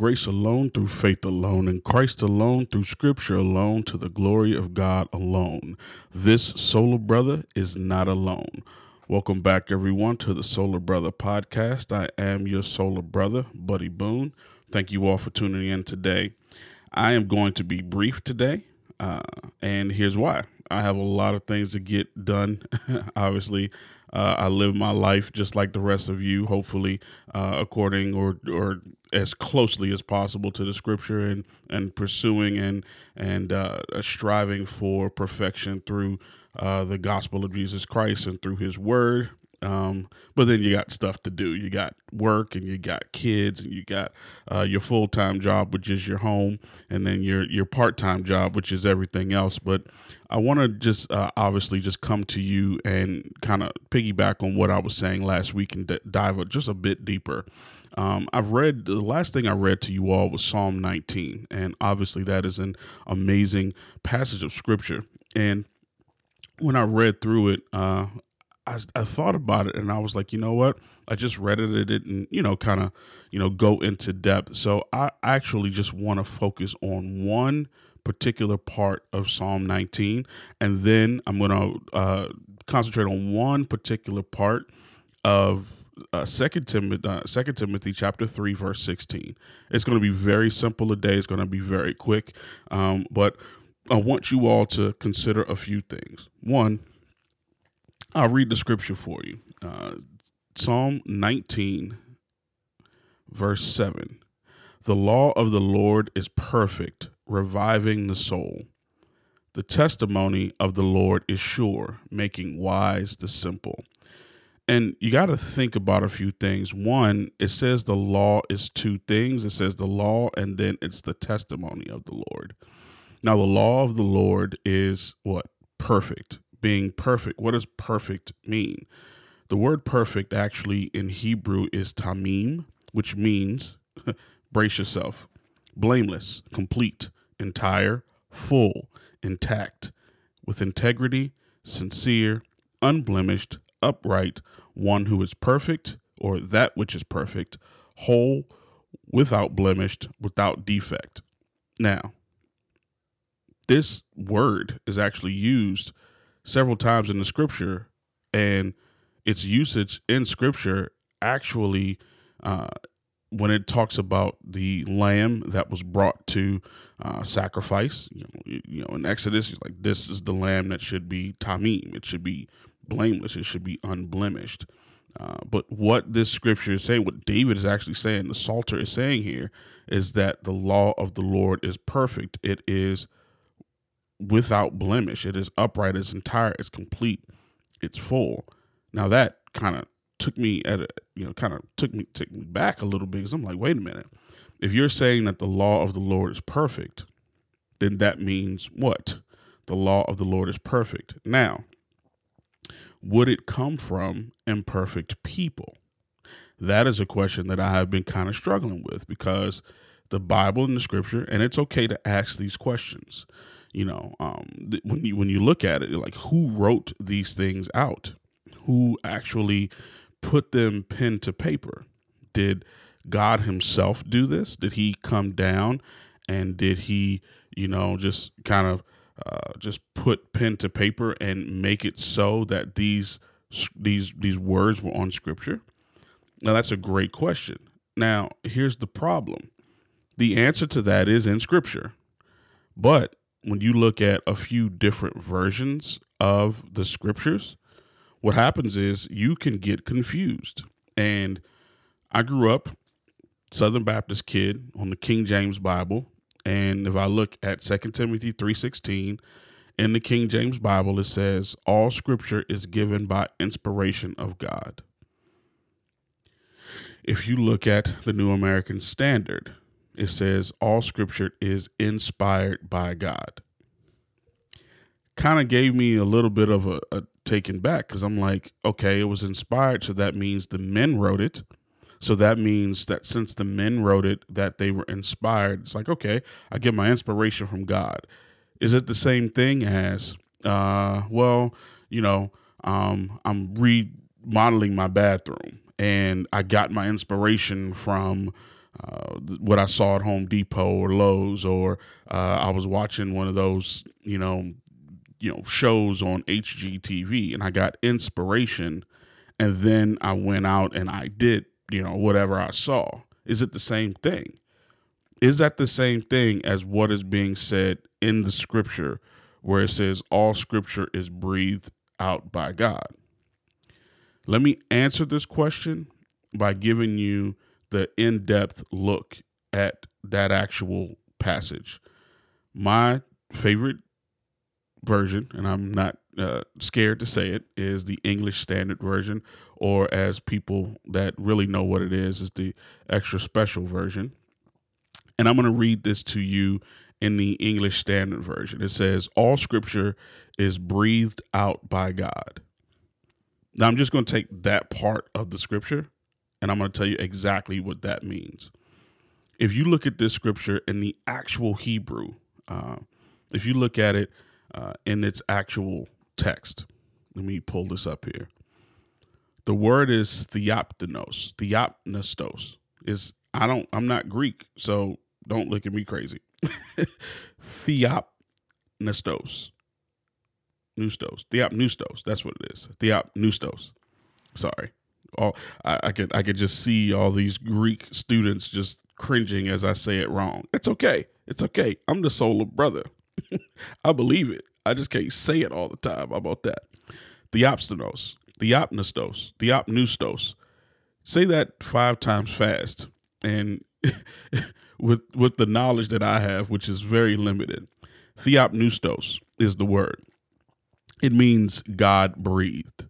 grace alone, through faith alone, in Christ alone, through scripture alone, to the glory of God alone. This Sola Brother is not alone. Welcome back, everyone, to the Sola Brother podcast. I am your Sola Brother, Buddy Boone. Thank you all for tuning in today. I am going to be brief today, uh, and here's why. I have a lot of things to get done. Obviously, uh, I live my life just like the rest of you, hopefully, uh, according or or as closely as possible to the scripture and and pursuing and and uh, striving for perfection through uh, the gospel of Jesus Christ and through His Word. Um, but then you got stuff to do. You got work, and you got kids, and you got uh, your full time job, which is your home, and then your your part time job, which is everything else. But I want to just uh, obviously just come to you and kind of piggyback on what I was saying last week and d- dive just a bit deeper. Um, I've read the last thing I read to you all was Psalm 19, and obviously that is an amazing passage of scripture. And when I read through it, uh, I, I thought about it and I was like, you know what? I just read it. It didn't, you know, kind of, you know, go into depth. So I actually just want to focus on one particular part of Psalm 19, and then I'm going to uh, concentrate on one particular part of uh, Second Timothy, uh, Second Timothy, chapter three, verse sixteen. It's going to be very simple today. It's going to be very quick, um, but I want you all to consider a few things. One, I'll read the scripture for you. Uh, Psalm 19, verse 7. The law of the Lord is perfect, reviving the soul. The testimony of the Lord is sure, making wise the simple. And you got to think about a few things. One, it says the law is two things it says the law, and then it's the testimony of the Lord. Now, the law of the Lord is what? Perfect being perfect. What does perfect mean? The word perfect actually in Hebrew is tamim, which means, brace yourself, blameless, complete, entire, full, intact, with integrity, sincere, unblemished, upright, one who is perfect, or that which is perfect, whole, without blemished, without defect. Now, this word is actually used several times in the scripture, and its usage in scripture actually, uh, when it talks about the lamb that was brought to uh, sacrifice, you know, you know, in Exodus, like this is the lamb that should be tamim. It should be blameless. It should be unblemished. Uh, but what this scripture is saying, what David is actually saying, the Psalter is saying here, is that the law of the Lord is perfect. It is without blemish. It is upright, it's entire, it's complete, it's full. Now that kind of took me at a you know kind of took me took me back a little bit because I'm like, wait a minute. If you're saying that the law of the Lord is perfect, then that means what? The law of the Lord is perfect. Now, would it come from imperfect people? That is a question that I have been kind of struggling with because the Bible and the scripture, and it's okay to ask these questions. You know um, when you when you look at it like who wrote these things out? Who actually put them pen to paper? Did god himself do this? Did he come down and did he you know just kind of uh, just put pen to paper and make it so that these these these words were on scripture? Now that's a great question. Now here's the problem. The answer to that is in scripture. But when you look at a few different versions of the scriptures, what happens is you can get confused. And I grew up Southern Baptist kid on the King James Bible, and if I look at 2 Timothy 3:16 in the King James Bible it says all scripture is given by inspiration of God. If you look at the New American Standard, it says all scripture is inspired by God. Kind of gave me a little bit of a, a taken back because I'm like, okay, it was inspired, so that means the men wrote it. So that means that since the men wrote it, that they were inspired. It's like, okay, I get my inspiration from God. Is it the same thing as, uh, well, you know, um, I'm remodeling my bathroom and I got my inspiration from uh, what I saw at Home Depot or Lowe's, or uh, I was watching one of those, you know, you know, shows on HGTV, and I got inspiration, and then I went out and I did, you know, whatever I saw. Is it the same thing? Is that the same thing as what is being said in the scripture, where it says all scripture is breathed out by God? Let me answer this question by giving you the in depth look at that actual passage. My favorite version, and I'm not uh, scared to say it, is the English Standard Version, or as people that really know what it is, is the extra special version. And I'm going to read this to you in the English Standard Version. It says, All scripture is breathed out by God. Now, I'm just going to take that part of the scripture and I'm going to tell you exactly what that means. If you look at this scripture in the actual Hebrew, uh, if you look at it uh, in its actual text, let me pull this up here. The word is theopneustos. Theopneustos is I don't I'm not Greek, so don't look at me crazy. theopneustos. Neustos. Theopneustos. That's what it is. Theopneustos. Sorry all I, I could I could just see all these Greek students just cringing as I say it wrong. It's okay. It's okay. I'm the soul of brother. I believe it. I just can't say it all the time. About that? Theopstenos, theopnestos, theopneustos. Say that five times fast, and with with the knowledge that I have, which is very limited. Theopneustos is the word. It means God breathed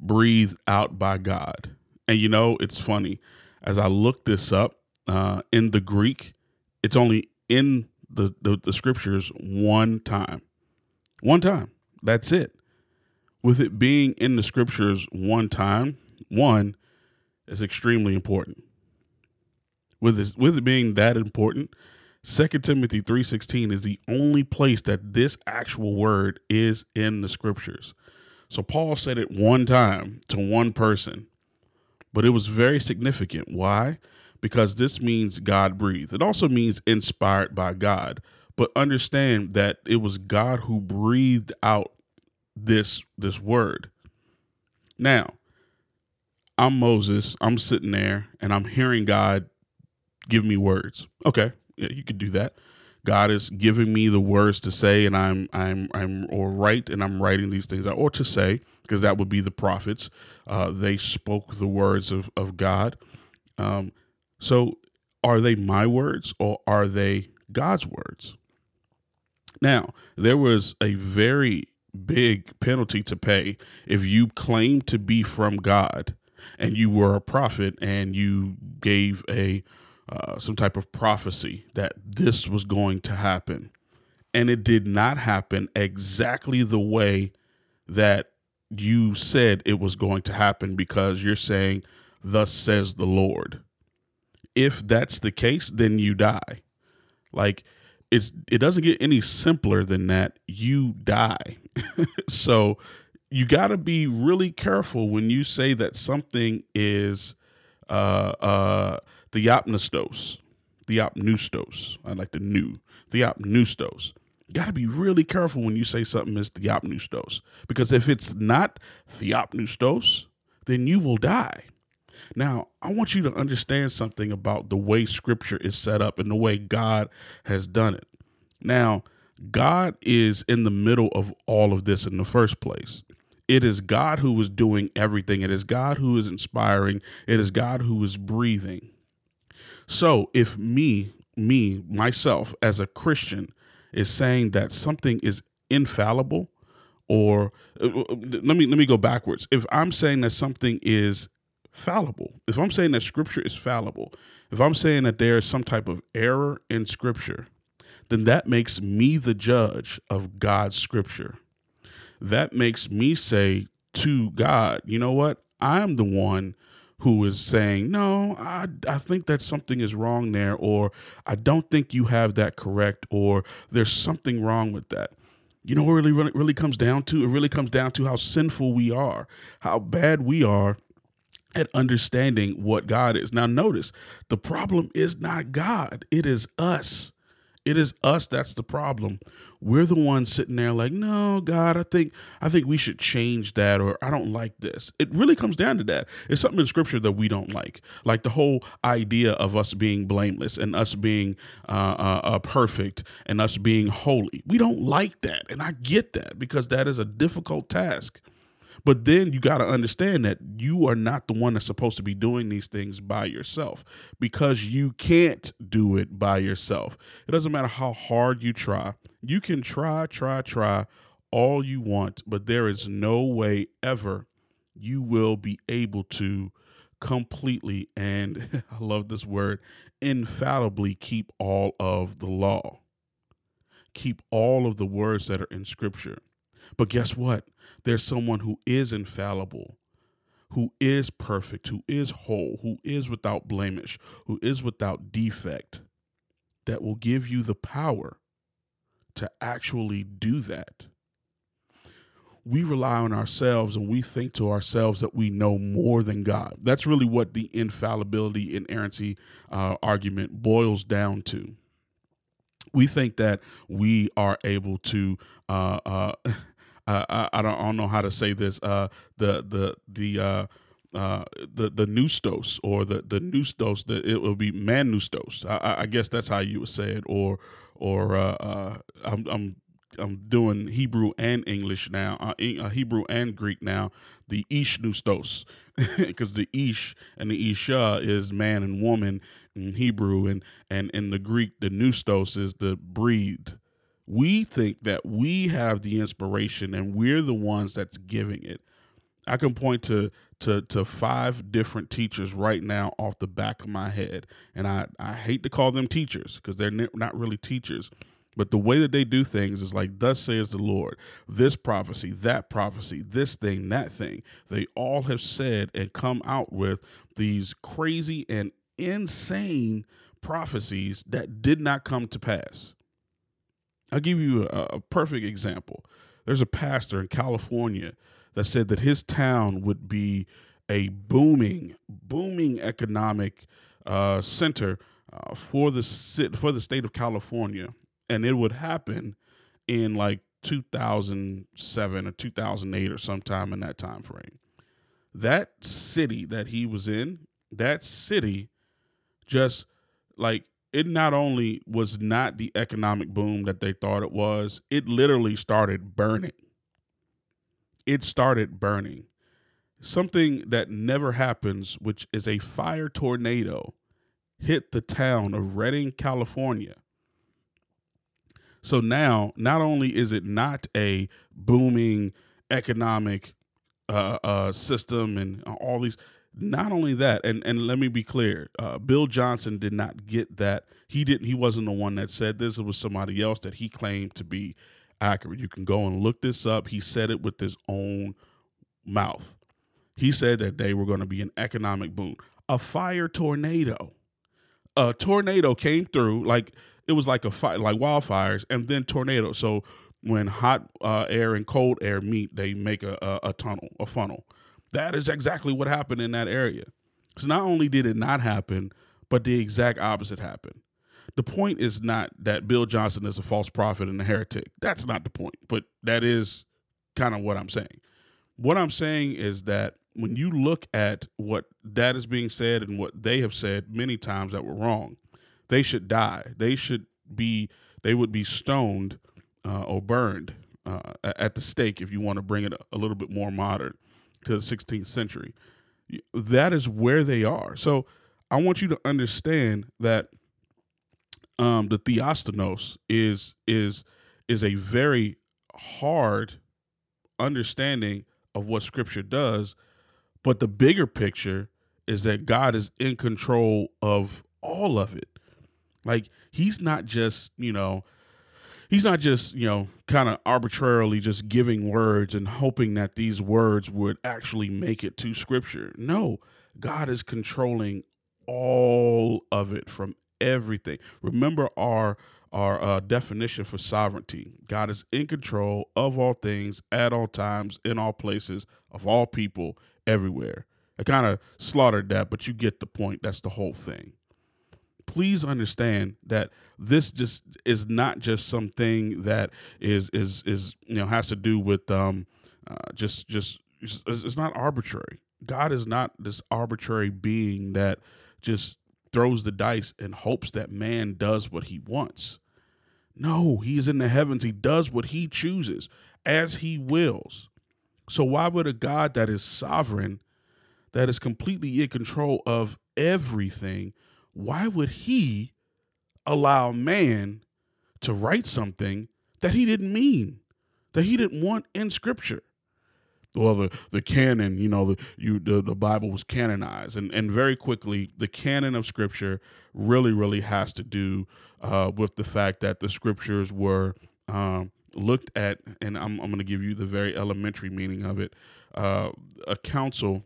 breathed out by God. And you know, it's funny. As I look this up uh, in the Greek, it's only in the, the, the scriptures one time. One time. That's it. With it being in the scriptures one time, one is extremely important. With this, with it being that important, 2 Timothy 3:16 is the only place that this actual word is in the scriptures. So Paul said it one time to one person, but it was very significant. Why? Because this means God breathed. It also means inspired by God. But understand that it was God who breathed out this this word. Now, I'm Moses. I'm sitting there and I'm hearing God give me words. Okay, yeah, you could do that. God is giving me the words to say, and I'm I'm I'm or write, and I'm writing these things out, or to say, because that would be the prophets. Uh, they spoke the words of of God. Um, so, are they my words or are they God's words? Now, there was a very big penalty to pay if you claimed to be from God and you were a prophet and you gave a uh, some type of prophecy that this was going to happen. And it did not happen exactly the way that you said it was going to happen because you're saying, Thus says the Lord. If that's the case, then you die. Like, it's it doesn't get any simpler than that. You die. so you got to be really careful when you say that something is uh, uh, the opnestos, the opneustos. I like the new, the opneustos. You got to be really careful when you say something is the opneustos, because if it's not the opneustos, then you will die. Now, I want you to understand something about the way scripture is set up and the way God has done it. Now, God is in the middle of all of this in the first place. It is God who is doing everything. It is God who is inspiring. It is God who is breathing. So if me, me, myself as a Christian is saying that something is infallible, or uh, uh, let me let me go backwards. If I'm saying that something is fallible, if I'm saying that scripture is fallible, if I'm saying that there is some type of error in scripture, then that makes me the judge of God's scripture. That makes me say to God, you know what? I'm the one who is saying, No, I, I think that something is wrong there, or I don't think you have that correct, or there's something wrong with that. You know what really, really, really comes down to? It really comes down to how sinful we are, how bad we are at understanding what God is. Now, notice the problem is not God, it is us. It is us that's the problem. We're the ones sitting there like, no, God, I think I think we should change that, or I don't like this. It really comes down to that. It's something in Scripture that we don't like, like the whole idea of us being blameless and us being uh, uh, uh, perfect and us being holy. We don't like that, and I get that because that is a difficult task. But then you got to understand that you are not the one that's supposed to be doing these things by yourself because you can't do it by yourself. It doesn't matter how hard you try. You can try, try, try all you want, but there is no way ever you will be able to completely and I love this word infallibly keep all of the law. Keep all of the words that are in scripture. But guess what? There's someone who is infallible, who is perfect, who is whole, who is without blemish, who is without defect, that will give you the power to actually do that. We rely on ourselves and we think to ourselves that we know more than God. That's really what the infallibility, inerrancy uh, argument boils down to. We think that we are able to uh, uh, uh, I, I, don't, I don't know how to say this. Uh, the the the uh, uh, the the nustos or the the nustos that it will be man nustos. I, I, guess that's how you would say it. Or or uh, uh, I'm I'm I'm doing Hebrew and English now, uh, uh Hebrew and Greek now. The ish nustos, because the ish and the isha is man and woman in Hebrew, and and in the Greek the nustos is the breathed we think that we have the inspiration and we're the ones that's giving it. I can point to to to five different teachers right now off the back of my head, and I I hate to call them teachers because they're not really teachers. But the way that they do things is like, thus says the Lord, this prophecy, that prophecy, this thing, that thing. They all have said and come out with these crazy and insane prophecies that did not come to pass. I'll give you a, a perfect example. There's a pastor in California that said that his town would be a booming, booming economic uh, center uh, for the for the state of California, and it would happen in like 2007 or 2008 or sometime in that time frame. That city that he was in, that city, just like it not only was not the economic boom that they thought it was, it literally started burning. It started burning. Something that never happens, which is a fire tornado, hit the town of Redding, California. So now, not only is it not a booming economic uh, uh, system and all these, not only that, and and let me be clear, uh, Bill Johnson did not get that. He didn't. He wasn't the one that said this. It was somebody else that he claimed to be accurate. You can go and look this up. He said it with his own mouth. He said that they were going to be an economic boom. A fire tornado. A tornado came through like it was like a fire, like wildfires, and then tornado. So when hot uh, air and cold air meet, they make a, a, a tunnel, a funnel that is exactly what happened in that area. So not only did it not happen, but the exact opposite happened. The point is not that Bill Johnson is a false prophet and a heretic. That's not the point, but that is kind of what I'm saying. What I'm saying is that when you look at what that is being said and what they have said many times that were wrong, they should die. They should be, they would be stoned uh, or burned uh, at the stake if you want to bring it a little bit more modern to the 16th century. That is where they are. So I want you to understand that um, the theostanos is is is a very hard understanding of what Scripture does, but the bigger picture is that God is in control of all of it. Like He's not just you know he's not just you know kind of arbitrarily just giving words and hoping that these words would actually make it to scripture no god is controlling all of it from everything remember our our uh, definition for sovereignty god is in control of all things at all times in all places of all people everywhere I kind of slaughtered that, but you get the point. That's the whole thing. Please understand that this just is not just something that is is is you know has to do with um uh, just just it's not arbitrary. God is not this arbitrary being that just throws the dice and hopes that man does what he wants. No, he is in the heavens. He does what he chooses as he wills. So, why would a God that is sovereign, that is completely in control of everything, why would he allow man to write something that he didn't mean, that he didn't want in scripture? well the the canon you know the you the, the bible was canonized and and very quickly the canon of scripture really really has to do uh, with the fact that the scriptures were um, looked at and i'm, I'm going to give you the very elementary meaning of it uh, a council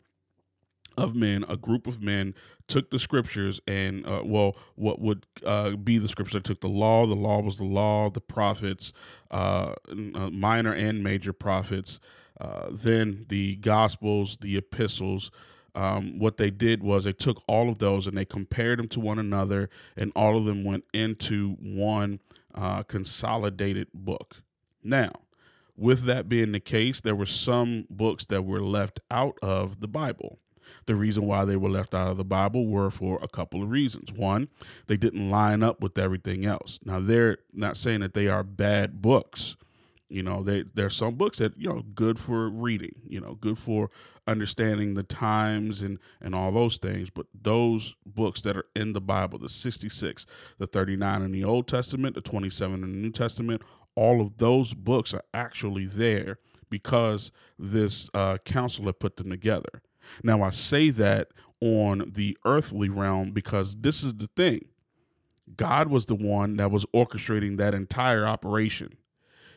of men a group of men took the scriptures and uh, well what would uh, be the scriptures they took the law the law was the law the prophets uh, uh minor and major prophets uh, then the Gospels, the epistles, um, what they did was they took all of those and they compared them to one another, and all of them went into one uh, consolidated book. Now, with that being the case, there were some books that were left out of the Bible. The reason why they were left out of the Bible were for a couple of reasons. One, they didn't line up with everything else. Now, they're not saying that they are bad books. You know, they there's some books that you know good for reading. You know, good for understanding the times and and all those things. But those books that are in the Bible, the 66, the 39 in the Old Testament, the 27 in the New Testament, all of those books are actually there because this uh, council had put them together. Now I say that on the earthly realm because this is the thing. God was the one that was orchestrating that entire operation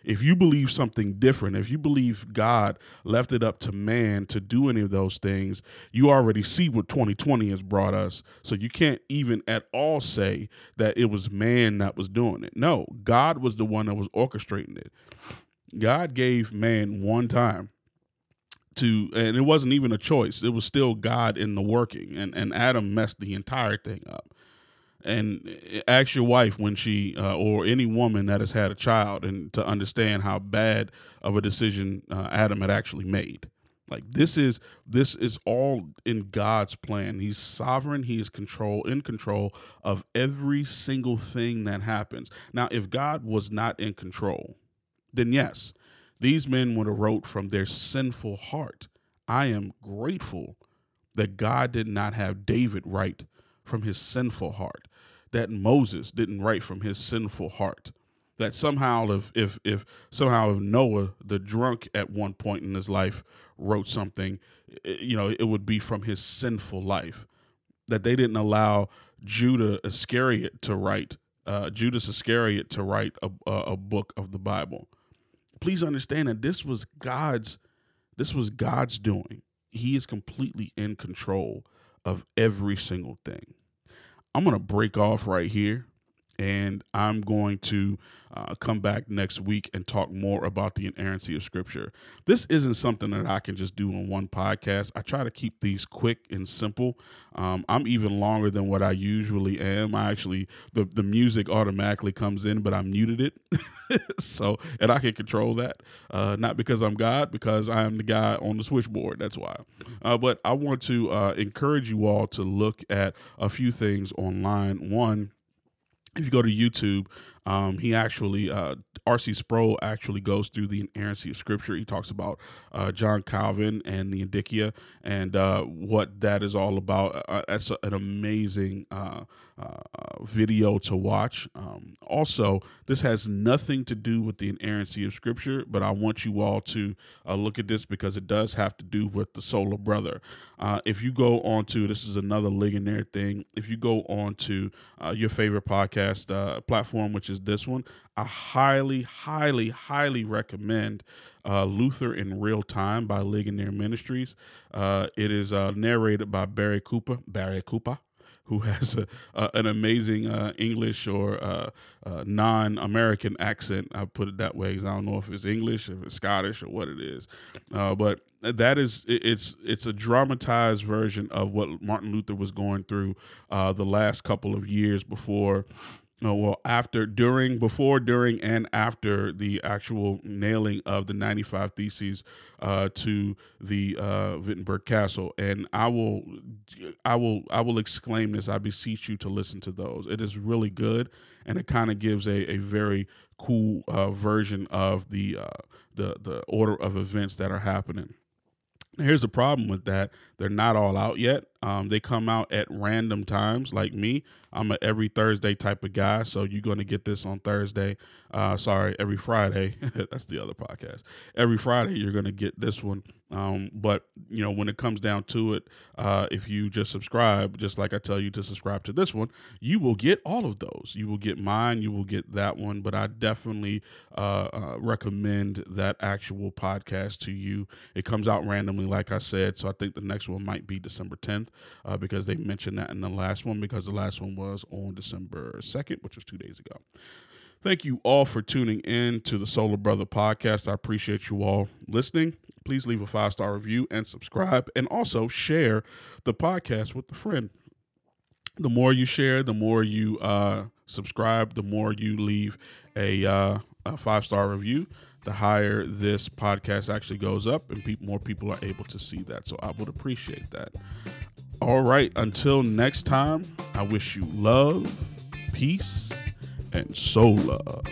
if you believe something different, if you believe God left it up to man to do any of those things, you already see what 2020 has brought us. So you can't even at all say that it was man that was doing it. No, God was the one that was orchestrating it. God gave man one time to and it wasn't even a choice. It was still god in the working and and adam messed the entire thing up. And ask your wife when she uh, or any woman that has had a child and to understand how bad of a decision uh, adam had actually made. Like this is this is all in god's plan. He's sovereign. He is control in control of every single thing that happens. Now if god was not in control then yes these men would have wrote from their sinful heart i am grateful that god did not have david write from his sinful heart that Moses didn't write from his sinful heart. That somehow, if if if somehow if Noah, the drunk at one point in his life, wrote something, you know, it would be from his sinful life. That they didn't allow Judah Iscariot to write, uh, Judas Iscariot to write a, a, a book of the Bible. Please understand that this was God's, this was God's doing. He is completely in control of every single thing. I'm going to break off right here and I'm going to uh, come back next week and talk more about the inerrancy of Scripture. This isn't something that I can just do in one podcast. I try to keep these quick and simple. Um, I'm even longer than what I usually am. I actually the the music automatically comes in, but I muted it, so and I can control that. Uh, not because I'm God, because I am the guy on the switchboard. That's why. Uh, but I want to uh, encourage you all to look at a few things online. One if you go to YouTube, um, he actually uh, R.C. Sproul actually goes through the inerrancy of Scripture. He talks about uh, John Calvin and the Indicia and uh, what that is all about. Uh, that's a, an amazing uh, uh, video to watch. Um, also, this has nothing to do with the inerrancy of Scripture, but I want you all to look at this because it does have to do with the sola brother. if you go on to this is another Ligonier thing. If you go on to your favorite podcast platform, which is is this one. I highly, highly, highly recommend uh, Luther in Real Time by Ligonier Ministries. Uh, it is uh, narrated by Barry Cooper. Barry Cooper. who has a, an amazing uh, English or uh, uh, non-American accent. I put it that way because I don't know if it's English, if it's Scottish, or what it is. Uh, but that is it's it's a dramatized version of what Martin Luther was going through the last couple of years before Oh, well, after, during, before, during, and after the actual nailing of the 95 Theses uh, to the uh, Wittenberg Castle, and I will, I will, I will exclaim this. I beseech you to listen to those. It is really good, and it kind of gives a, a very cool uh, version of the uh, the the order of events that are happening. Here's the problem with that. They're not all out yet. Um, they come out at random times, like me. I'm a every Thursday type of guy, so you're going to get this on Thursday. Uh, sorry, every Friday. That's the other podcast. Every Friday, you're going to get this one. Um, but you know, when it comes down to it, uh, if you just subscribe, just like I tell you to subscribe to this one, you will get all of those. You will get mine. You will get that one. But I definitely uh, uh recommend that actual podcast to you. It comes out randomly, like I said. So I think the next one might be December 10th uh, because they mentioned that in the last one because the last one was on December 2nd, which was two days ago. Thank you all for tuning in to the Sola Brother podcast. I appreciate you all listening. Please leave a five star review and subscribe, and also share the podcast with a friend. The more you share, the more you uh, subscribe, the more you leave a, uh, a five star review, the higher this podcast actually goes up, and pe- more people are able to see that. So I would appreciate that. All right, until next time, I wish you love, peace, and soul love.